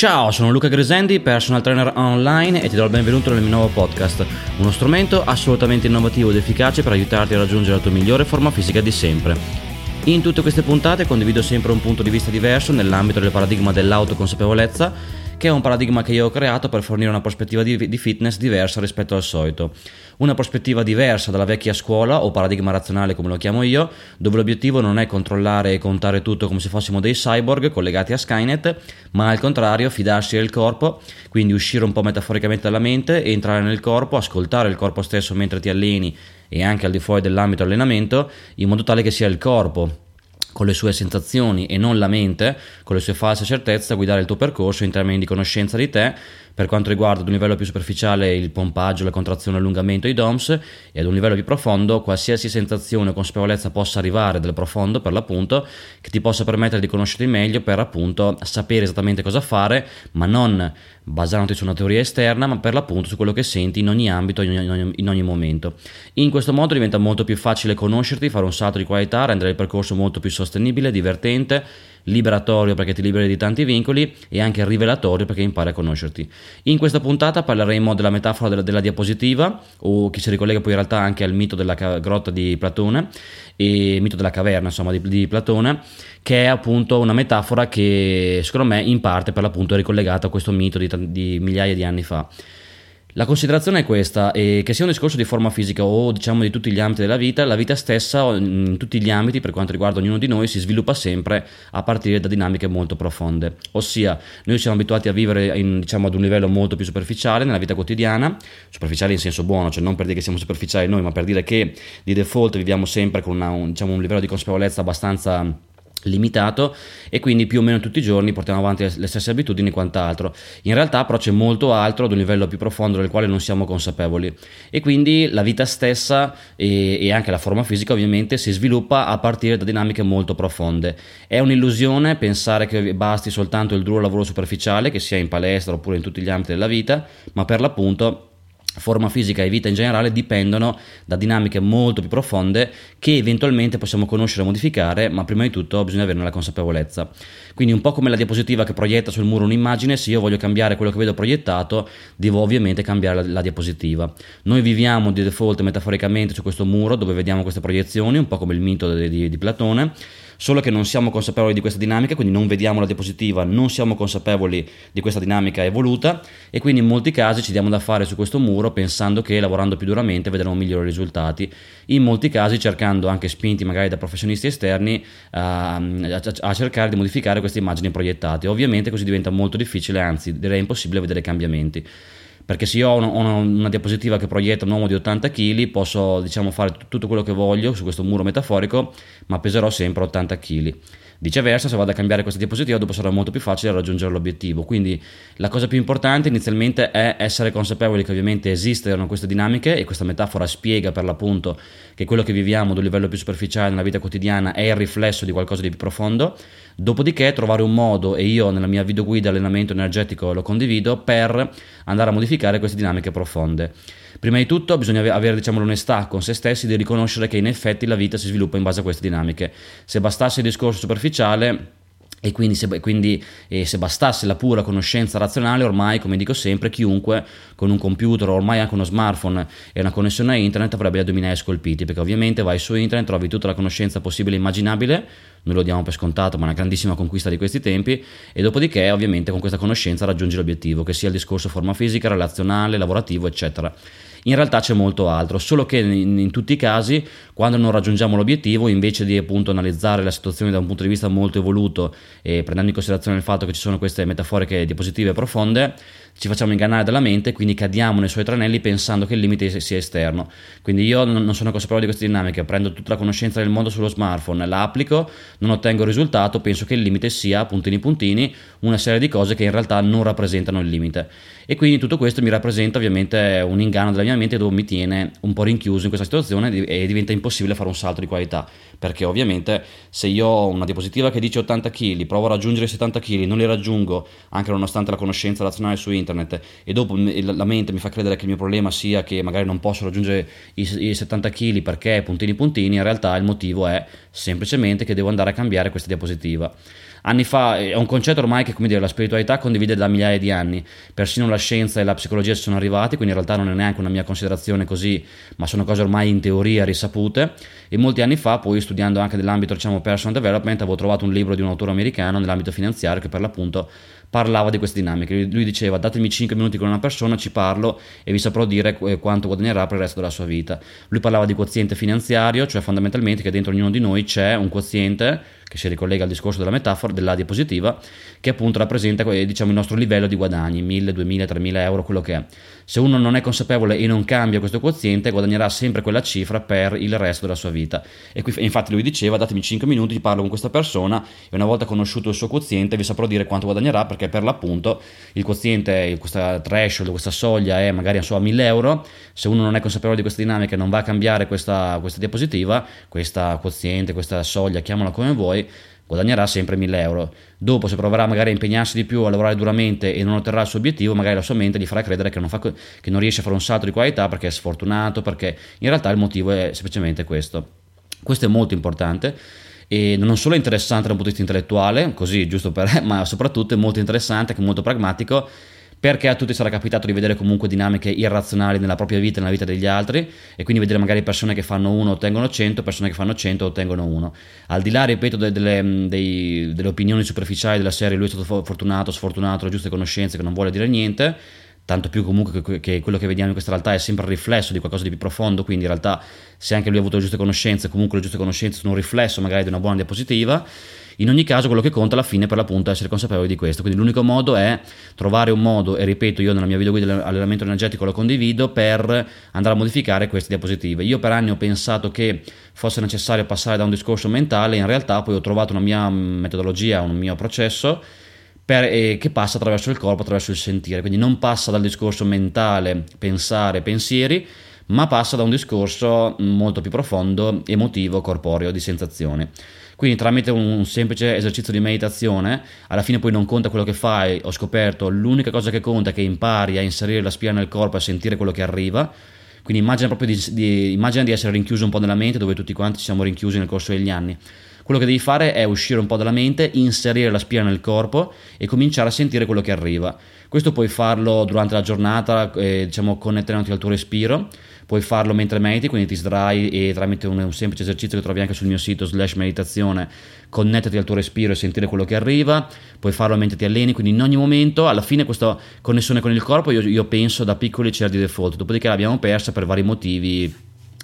Ciao, sono Luca Gresendi, personal trainer online e ti do il benvenuto nel mio nuovo podcast, uno strumento assolutamente innovativo ed efficace per aiutarti a raggiungere la tua migliore forma fisica di sempre. In tutte queste puntate condivido sempre un punto di vista diverso nell'ambito del paradigma dell'autoconsapevolezza che è un paradigma che io ho creato per fornire una prospettiva di, di, fitness diversa rispetto al solito. Una prospettiva diversa dalla vecchia scuola o paradigma razionale come lo chiamo io, dove l'obiettivo non è controllare e contare tutto come se fossimo dei cyborg collegati a Skynet, ma al contrario fidarsi del corpo, quindi uscire un po' metaforicamente dalla mente, entrare nel corpo, ascoltare il corpo stesso mentre ti alleni e anche al di fuori dell'ambito allenamento, in modo tale che sia il corpo con le sue sensazioni e non la mente, con le sue false certezze, guidare il tuo percorso in termini di conoscenza di te per quanto riguarda ad un livello più superficiale il pompaggio, la contrazione, l'allungamento, i DOMS e ad un livello più profondo qualsiasi sensazione o consapevolezza possa arrivare dal profondo per l'appunto che ti possa permettere di conoscerti meglio per appunto sapere esattamente cosa fare ma non basandoti su una teoria esterna ma per l'appunto su quello che senti in ogni ambito, in ogni, in ogni momento. In questo modo diventa molto più facile conoscerti, fare un salto di qualità, rendere il percorso molto più sostenibile, divertente liberatorio perché ti liberi di tanti vincoli e anche rivelatorio perché impari a conoscerti. In questa puntata parleremo della metafora della, della diapositiva o che si ricollega poi in realtà anche al mito della ca- grotta di Platone e mito della caverna insomma di, di Platone che è appunto una metafora che secondo me in parte per l'appunto è ricollegata a questo mito di, di migliaia di anni fa. La considerazione è questa, eh, che sia un discorso di forma fisica o diciamo di tutti gli ambiti della vita, la vita stessa in tutti gli ambiti per quanto riguarda ognuno di noi si sviluppa sempre a partire da dinamiche molto profonde, ossia noi siamo abituati a vivere in, diciamo, ad un livello molto più superficiale nella vita quotidiana, superficiale in senso buono, cioè non per dire che siamo superficiali noi, ma per dire che di default viviamo sempre con una, un, diciamo, un livello di consapevolezza abbastanza limitato e quindi più o meno tutti i giorni portiamo avanti le stesse abitudini e quant'altro. In realtà però c'è molto altro ad un livello più profondo del quale non siamo consapevoli e quindi la vita stessa e, e, anche la forma fisica ovviamente si sviluppa a partire da dinamiche molto profonde. È un'illusione pensare che basti soltanto il duro lavoro superficiale che sia in palestra oppure in tutti gli ambiti della vita, ma per l'appunto forma fisica e vita in generale dipendono da dinamiche molto più profonde che eventualmente possiamo conoscere e modificare, ma prima di tutto bisogna averne la consapevolezza. Quindi un po' come la diapositiva che proietta sul muro un'immagine, se io voglio cambiare quello che vedo proiettato, devo ovviamente cambiare la, la diapositiva. Noi viviamo di default metaforicamente su questo muro dove vediamo queste proiezioni, un po' come il mito di, di, di Platone solo che non siamo consapevoli di questa dinamica, quindi non vediamo la diapositiva, non siamo consapevoli di questa dinamica evoluta e quindi in molti casi ci diamo da fare su questo muro pensando che lavorando più duramente vedremo migliori risultati, in molti casi cercando anche spinti magari da professionisti esterni a, a, a cercare di modificare queste immagini proiettate. Ovviamente così diventa molto difficile, anzi direi impossibile vedere cambiamenti perché se io ho una, una, diapositiva che proietta un uomo di 80 kg posso diciamo, fare tutto quello che voglio su questo muro metaforico ma peserò sempre 80 kg Viceversa, se vado a cambiare questa diapositiva, dopo sarà molto più facile raggiungere l'obiettivo. Quindi la cosa più importante inizialmente è essere consapevoli che ovviamente esistono queste dinamiche e questa metafora spiega per l'appunto che quello che viviamo ad un livello più superficiale nella vita quotidiana è il riflesso di qualcosa di più profondo. Dopodiché trovare un modo, e io nella mia videoguida allenamento energetico lo condivido, per andare a modificare queste dinamiche profonde. Prima di tutto bisogna avere diciamo, l'onestà con se stessi di riconoscere che in effetti la vita si sviluppa in base a queste dinamiche. Se bastasse il discorso superficiale, e quindi, se, quindi eh, se, bastasse la pura conoscenza razionale, ormai, come dico sempre, chiunque con un computer o ormai anche uno smartphone e una connessione a internet avrebbe gli addominali scolpiti, perché ovviamente vai su internet, trovi tutta la conoscenza possibile e immaginabile, noi lo diamo per scontato, ma è una grandissima conquista di questi tempi, e dopodiché ovviamente con questa conoscenza raggiungi l'obiettivo, che sia il discorso forma fisica, relazionale, lavorativo, eccetera. In realtà c'è molto altro, solo che in, in, tutti i casi, quando non raggiungiamo l'obiettivo, invece di appunto analizzare la situazione da un punto di vista molto evoluto e prendendo in considerazione il fatto che ci sono queste metaforiche diapositive profonde, ci facciamo ingannare dalla mente, quindi cadiamo nei suoi tranelli pensando che il limite sia esterno. Quindi io non sono consapevole di queste dinamiche, prendo tutta la conoscenza del mondo sullo smartphone, la applico, non ottengo il risultato, penso che il limite sia, puntini puntini, una serie di cose che in realtà non rappresentano il limite. E quindi tutto questo mi rappresenta ovviamente un inganno della mia mente dove mi tiene un po' rinchiuso in questa situazione e diventa impossibile fare un salto di qualità, perché ovviamente se io ho una diapositiva che dice 80 kg, provo a raggiungere i 70 kg, non li raggiungo, anche nonostante la conoscenza razionale su internet, e dopo la mente mi fa credere che il mio problema sia che magari non posso raggiungere i, 70 kg perché puntini puntini, in realtà il motivo è semplicemente che devo andare a cambiare questa diapositiva. Anni fa è un concetto ormai che, come dire, la spiritualità condivide da migliaia di anni, persino la scienza e la psicologia ci sono arrivati, quindi in realtà non è neanche una mia considerazione così, ma sono cose ormai in teoria risapute. E molti anni fa, poi studiando anche nell'ambito diciamo personal development, avevo trovato un libro di un autore americano nell'ambito finanziario che per l'appunto parlava di queste dinamiche. Lui diceva datemi 5 minuti con una persona, ci parlo e vi saprò dire quanto guadagnerà per il resto della sua vita. Lui parlava di quoziente finanziario, cioè fondamentalmente che dentro ognuno di noi c'è un quoziente che si ricollega al discorso della metafora, della diapositiva, che appunto rappresenta diciamo, il nostro livello di guadagni, 1000, 2000, 3000 euro, quello che è. Se uno non è consapevole e non cambia questo quoziente, guadagnerà sempre quella cifra per il resto della sua vita. E qui, infatti lui diceva, datemi 5 minuti, parlo con questa persona e una volta conosciuto il suo quoziente vi saprò dire quanto guadagnerà perché per l'appunto il quoziente, questa threshold, questa soglia è magari a 1000 euro, se uno non è consapevole di questa dinamica e non va a cambiare questa, questa diapositiva, questa quoziente, questa soglia, chiamala come vuoi, guadagnerà sempre 1000 euro. Dopo, se proverà magari a impegnarsi di più, a lavorare duramente e non otterrà il suo obiettivo, magari la sua mente gli farà credere che non, fa, che non riesce a fare un salto di qualità perché è sfortunato, perché in realtà il motivo è semplicemente questo. Questo è molto importante e non solo interessante dal punto di vista intellettuale, così giusto per, ma soprattutto è molto interessante, anche molto pragmatico perché a tutti sarà capitato di vedere comunque dinamiche irrazionali nella propria vita e nella vita degli altri e quindi vedere magari persone che fanno 1 ottengono 100, persone che fanno 100 ottengono 1. Al di là, ripeto, delle, dei, delle opinioni superficiali della serie lui è stato fortunato, sfortunato, le giuste conoscenze che non vuole dire niente, tanto più comunque che, quello che vediamo in questa realtà è sempre il riflesso di qualcosa di più profondo, quindi in realtà se anche lui ha avuto le giuste conoscenze, comunque le giuste conoscenze sono un riflesso magari di una buona diapositiva in ogni caso quello che conta alla fine per l'appunto è essere consapevoli di questo, quindi l'unico modo è trovare un modo, e ripeto io nella mia video guida all'allenamento energetico lo condivido, per andare a modificare queste diapositive. Io per anni ho pensato che fosse necessario passare da un discorso mentale, in realtà poi ho trovato una mia metodologia, un mio processo per, eh, che passa attraverso il corpo, attraverso il sentire, quindi non passa dal discorso mentale, pensare, pensieri, ma passa da un discorso molto più profondo, emotivo, corporeo, di sensazione. Quindi tramite un semplice esercizio di meditazione, alla fine poi non conta quello che fai, ho scoperto, l'unica cosa che conta è che impari a inserire la spina nel corpo e a sentire quello che arriva. Quindi immagina proprio di, di, immagina di essere rinchiuso un po' nella mente dove tutti quanti ci siamo rinchiusi nel corso degli anni. Quello che devi fare è uscire un po' dalla mente, inserire la spina nel corpo e cominciare a sentire quello che arriva. Questo puoi farlo durante la giornata, eh, diciamo connettendoti al tuo respiro puoi farlo mentre mediti, quindi ti sdrai e tramite un, un, semplice esercizio che trovi anche sul mio sito slash meditazione, connettati al tuo respiro e sentire quello che arriva, puoi farlo mentre ti alleni, quindi in ogni momento, alla fine questa connessione con il corpo io, io penso da piccoli c'era di default, dopodiché l'abbiamo persa per vari motivi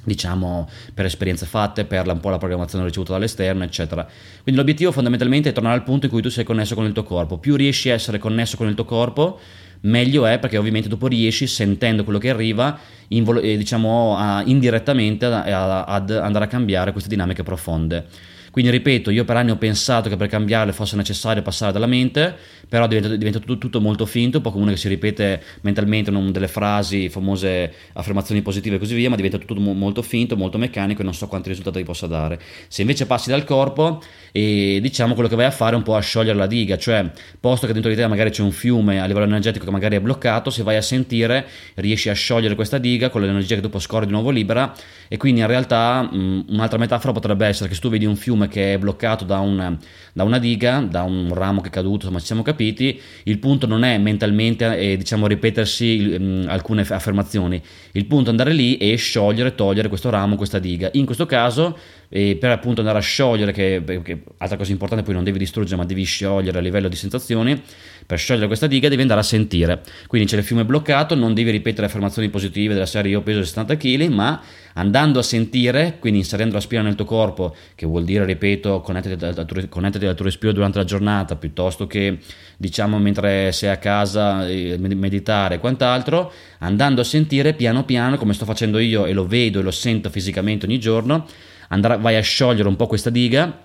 diciamo per esperienze fatte, per un po' la programmazione ricevuta dall'esterno, eccetera. Quindi l'obiettivo fondamentalmente è tornare al punto in cui tu sei connesso con il tuo corpo. Più riesci a essere connesso con il tuo corpo, meglio è perché ovviamente dopo riesci, sentendo quello che arriva, invol- eh, diciamo a, indirettamente ad, ad andare a cambiare queste dinamiche profonde. Quindi ripeto, io per anni ho pensato che per cambiarle fosse necessario passare dalla mente, però diventa, diventa tutto, tutto, molto finto, un po' come uno che si ripete mentalmente non delle frasi, famose affermazioni positive e così via, ma diventa tutto molto finto, molto meccanico e non so quanti risultati possa dare. Se invece passi dal corpo e diciamo quello che vai a fare è un po' a sciogliere la diga, cioè posto che dentro di te magari c'è un fiume a livello energetico che magari è bloccato, se vai a sentire riesci a sciogliere questa diga con l'energia che dopo scorre di nuovo libera e quindi in realtà mh, un'altra metafora potrebbe essere che se tu vedi un fiume che è bloccato da, un, da una diga, da un ramo che è caduto, insomma ci siamo capiti, il punto non è mentalmente eh, diciamo ripetersi mh, alcune affermazioni, il punto è andare lì e sciogliere, togliere questo ramo, questa diga. In questo caso e per appunto andare a sciogliere, che, che, altra cosa importante poi non devi distruggere ma devi sciogliere a livello di sensazioni, per sciogliere questa diga devi andare a sentire, quindi c'è il fiume bloccato, non devi ripetere affermazioni positive della serie io peso 60 kg, ma andando a sentire, quindi inserendo la spina nel tuo corpo, che vuol dire, ripeto, connettati al, tuo, al tuo respiro durante la giornata, piuttosto che diciamo mentre sei a casa, eh, meditare e quant'altro, andando a sentire piano piano, come sto facendo io e lo vedo e lo sento fisicamente ogni giorno, andrà, vai a sciogliere un po' questa diga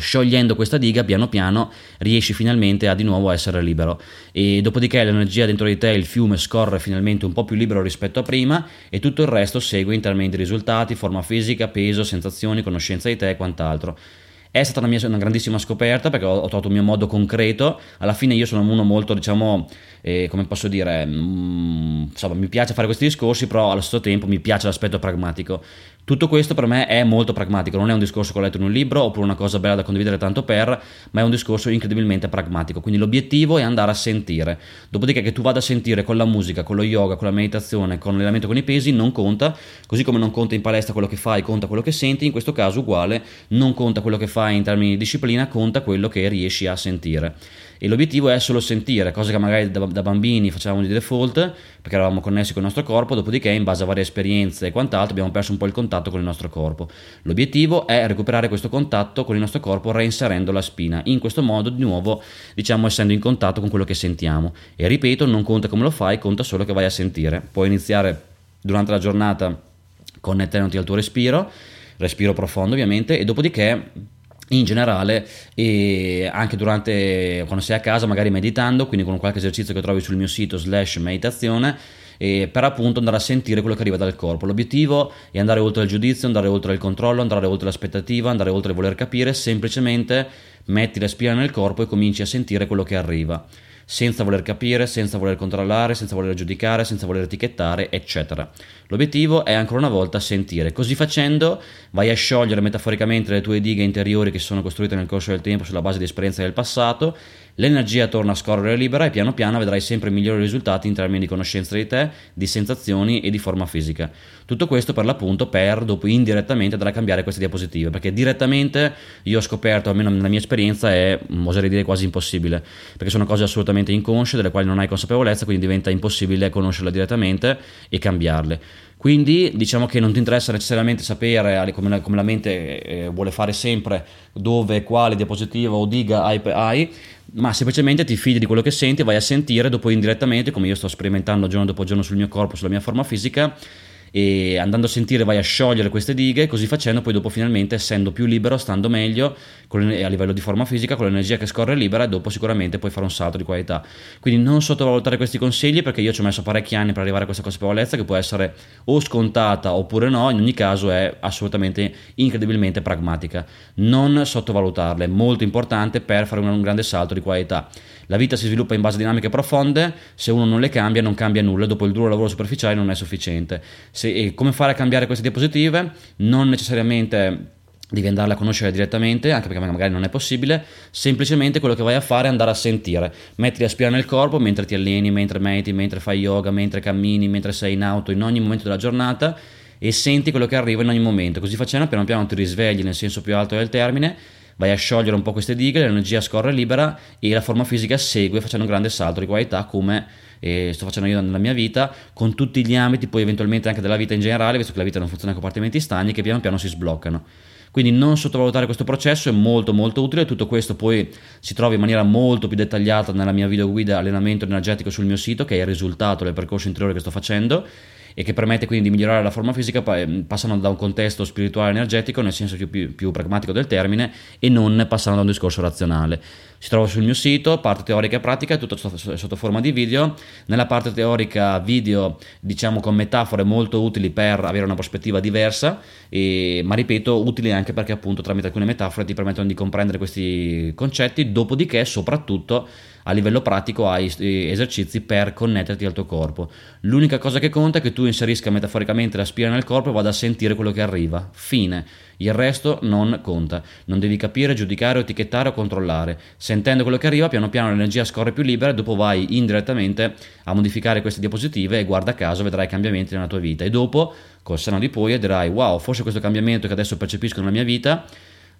sciogliendo questa diga piano piano riesci finalmente a di nuovo essere libero e dopodiché l'energia dentro di te il fiume scorre finalmente un po' più libero rispetto a prima e tutto il resto segue in termini di risultati forma fisica peso sensazioni conoscenza di te e quant'altro è stata una, mia, una grandissima scoperta perché ho, ho, trovato il mio modo concreto. Alla fine io sono uno molto, diciamo, eh, come posso dire, mm, insomma, mi piace fare questi discorsi, però allo stesso tempo mi piace l'aspetto pragmatico. Tutto questo per me è molto pragmatico, non è un discorso che ho letto in un libro oppure una cosa bella da condividere tanto per, ma è un discorso incredibilmente pragmatico. Quindi l'obiettivo è andare a sentire. Dopodiché che tu vada a sentire con la musica, con lo yoga, con la meditazione, con l'allenamento con i pesi, non conta, così come non conta in palestra quello che fai, conta quello che senti, in questo caso uguale, non conta quello che fai in termini di disciplina, conta quello che riesci a sentire e l'obiettivo è solo sentire, cosa che magari da, da, bambini facevamo di default perché eravamo connessi con il nostro corpo, dopodiché in base a varie esperienze e quant'altro abbiamo perso un po' il contatto con il nostro corpo. L'obiettivo è recuperare questo contatto con il nostro corpo reinserendo la spina, in questo modo di nuovo diciamo essendo in contatto con quello che sentiamo e ripeto non conta come lo fai, conta solo che vai a sentire. Puoi iniziare durante la giornata connettendoti al tuo respiro, respiro profondo ovviamente e dopodiché in generale e anche durante quando sei a casa magari meditando quindi con qualche esercizio che trovi sul mio sito slash meditazione per appunto andare a sentire quello che arriva dal corpo. L'obiettivo è andare oltre il giudizio andare oltre il controllo andare oltre l'aspettativa andare oltre il voler capire semplicemente metti la spina nel corpo e cominci a sentire quello che arriva senza voler capire, senza voler controllare, senza voler giudicare, senza voler etichettare, eccetera. L'obiettivo è ancora una volta sentire. Così facendo vai a sciogliere metaforicamente le tue dighe interiori che sono costruite nel corso del tempo sulla base di esperienze del passato l'energia torna a scorrere libera e piano piano vedrai sempre migliori risultati in termini di conoscenza di te, di sensazioni e di forma fisica. Tutto questo per l'appunto per dopo indirettamente andare a cambiare queste diapositive, perché direttamente io ho scoperto, almeno nella mia esperienza, è oserei dire quasi impossibile, perché sono cose assolutamente inconsce, delle quali non hai consapevolezza, quindi diventa impossibile conoscerle direttamente e cambiarle. Quindi diciamo che non ti interessa necessariamente sapere come la, come la mente eh, vuole fare sempre dove, quale diapositiva o diga hai, hai, ma semplicemente ti fidi di quello che senti, vai a sentire dopo indirettamente, come io sto sperimentando giorno dopo giorno sul mio corpo, sulla mia forma fisica, e andando a sentire vai a sciogliere queste dighe, così facendo poi dopo finalmente essendo più libero, stando meglio a livello di forma fisica, con l'energia che scorre libera, dopo sicuramente puoi fare un salto di qualità. Quindi non sottovalutare questi consigli perché io ci ho messo parecchi anni per arrivare a questa consapevolezza che può essere o scontata oppure no, in ogni caso è assolutamente incredibilmente pragmatica. Non sottovalutarle, è molto importante per fare un grande salto di qualità. La vita si sviluppa in base a dinamiche profonde, se uno non le cambia non cambia nulla, dopo il duro lavoro superficiale non è sufficiente. Se, come fare a cambiare queste diapositive? Non necessariamente devi andarle a conoscere direttamente, anche perché magari non è possibile, semplicemente quello che vai a fare è andare a sentire, metti la spina nel corpo mentre ti alleni, mentre mediti, mentre fai yoga, mentre cammini, mentre sei in auto, in ogni momento della giornata e senti quello che arriva in ogni momento, così facendo piano piano ti risvegli nel senso più alto del termine vai a sciogliere un po' queste dighe, l'energia scorre libera e la forma fisica segue facendo un grande salto di qualità come eh, sto facendo io nella mia vita, con tutti gli ambiti, poi eventualmente anche della vita in generale, visto che la vita non funziona con compartimenti stagni che piano piano si sbloccano. Quindi non sottovalutare questo processo è molto molto utile, tutto questo poi si trova in maniera molto più dettagliata nella mia video guida allenamento energetico sul mio sito, che è il risultato del percorso interiore che sto facendo e che permette quindi di migliorare la forma fisica ehm, passando da un contesto spirituale energetico nel senso più, più, pragmatico del termine e non passando da un discorso razionale. Si trova sul mio sito, parte teorica e pratica, tutto sotto forma di video. Nella parte teorica video diciamo con metafore molto utili per avere una prospettiva diversa, e, ma ripeto utili anche perché appunto tramite alcune metafore ti permettono di comprendere questi concetti, dopodiché soprattutto a livello pratico hai esercizi per connetterti al tuo corpo. L'unica cosa che conta è che tu inserisca metaforicamente la spina nel corpo e vada a sentire quello che arriva. Fine. Il resto non conta. Non devi capire, giudicare, etichettare o controllare. Sentendo quello che arriva, piano piano l'energia scorre più libera e dopo vai indirettamente a modificare queste diapositive e guarda caso vedrai cambiamenti nella tua vita. E dopo, col seno di poi, dirai wow, forse questo cambiamento che adesso percepisco nella mia vita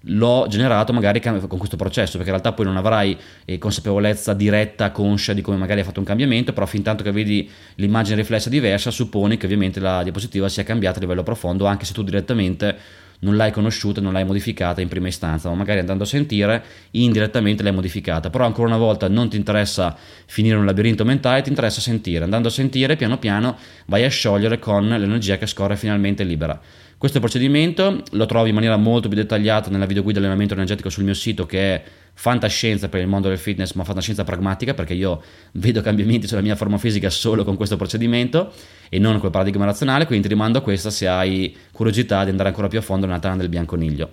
l'ho generato magari con questo processo, perché in realtà poi non avrai eh, consapevolezza diretta, conscia di come magari hai fatto un cambiamento, però fin tanto che vedi l'immagine riflessa diversa, supponi che ovviamente la diapositiva sia cambiata a livello profondo, anche se tu direttamente non l'hai conosciuta, non l'hai modificata in prima istanza, ma magari andando a sentire indirettamente l'hai modificata. Però ancora una volta non ti interessa finire un labirinto mentale, ti interessa sentire. Andando a sentire, piano piano vai a sciogliere con l'energia che scorre finalmente libera. Questo procedimento lo trovi in maniera molto più dettagliata nella videoguida allenamento energetico sul mio sito che è fantascienza per il mondo del fitness, ma fantascienza pragmatica perché io vedo cambiamenti sulla mia forma fisica solo con questo procedimento e non col paradigma razionale, quindi ti rimando a questa se hai curiosità di andare ancora più a fondo nella tana del bianconiglio.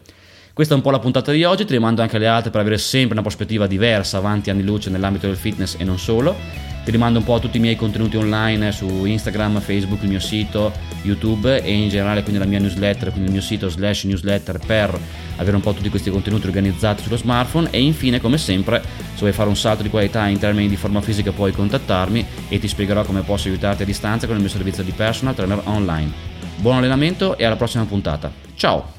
Questa è un po' la puntata di oggi, ti rimando anche alle altre per avere sempre una prospettiva diversa avanti anni luce nell'ambito del fitness e non solo. Ti rimando un po' a tutti i miei contenuti online su Instagram, Facebook, il mio sito, YouTube e in generale quindi la mia newsletter, quindi il mio sito slash newsletter per avere un po' tutti questi contenuti organizzati sullo smartphone e infine come sempre se vuoi fare un salto di qualità in termini di forma fisica puoi contattarmi e ti spiegherò come posso aiutarti a distanza con il mio servizio di personal trainer online. Buon allenamento e alla prossima puntata. Ciao!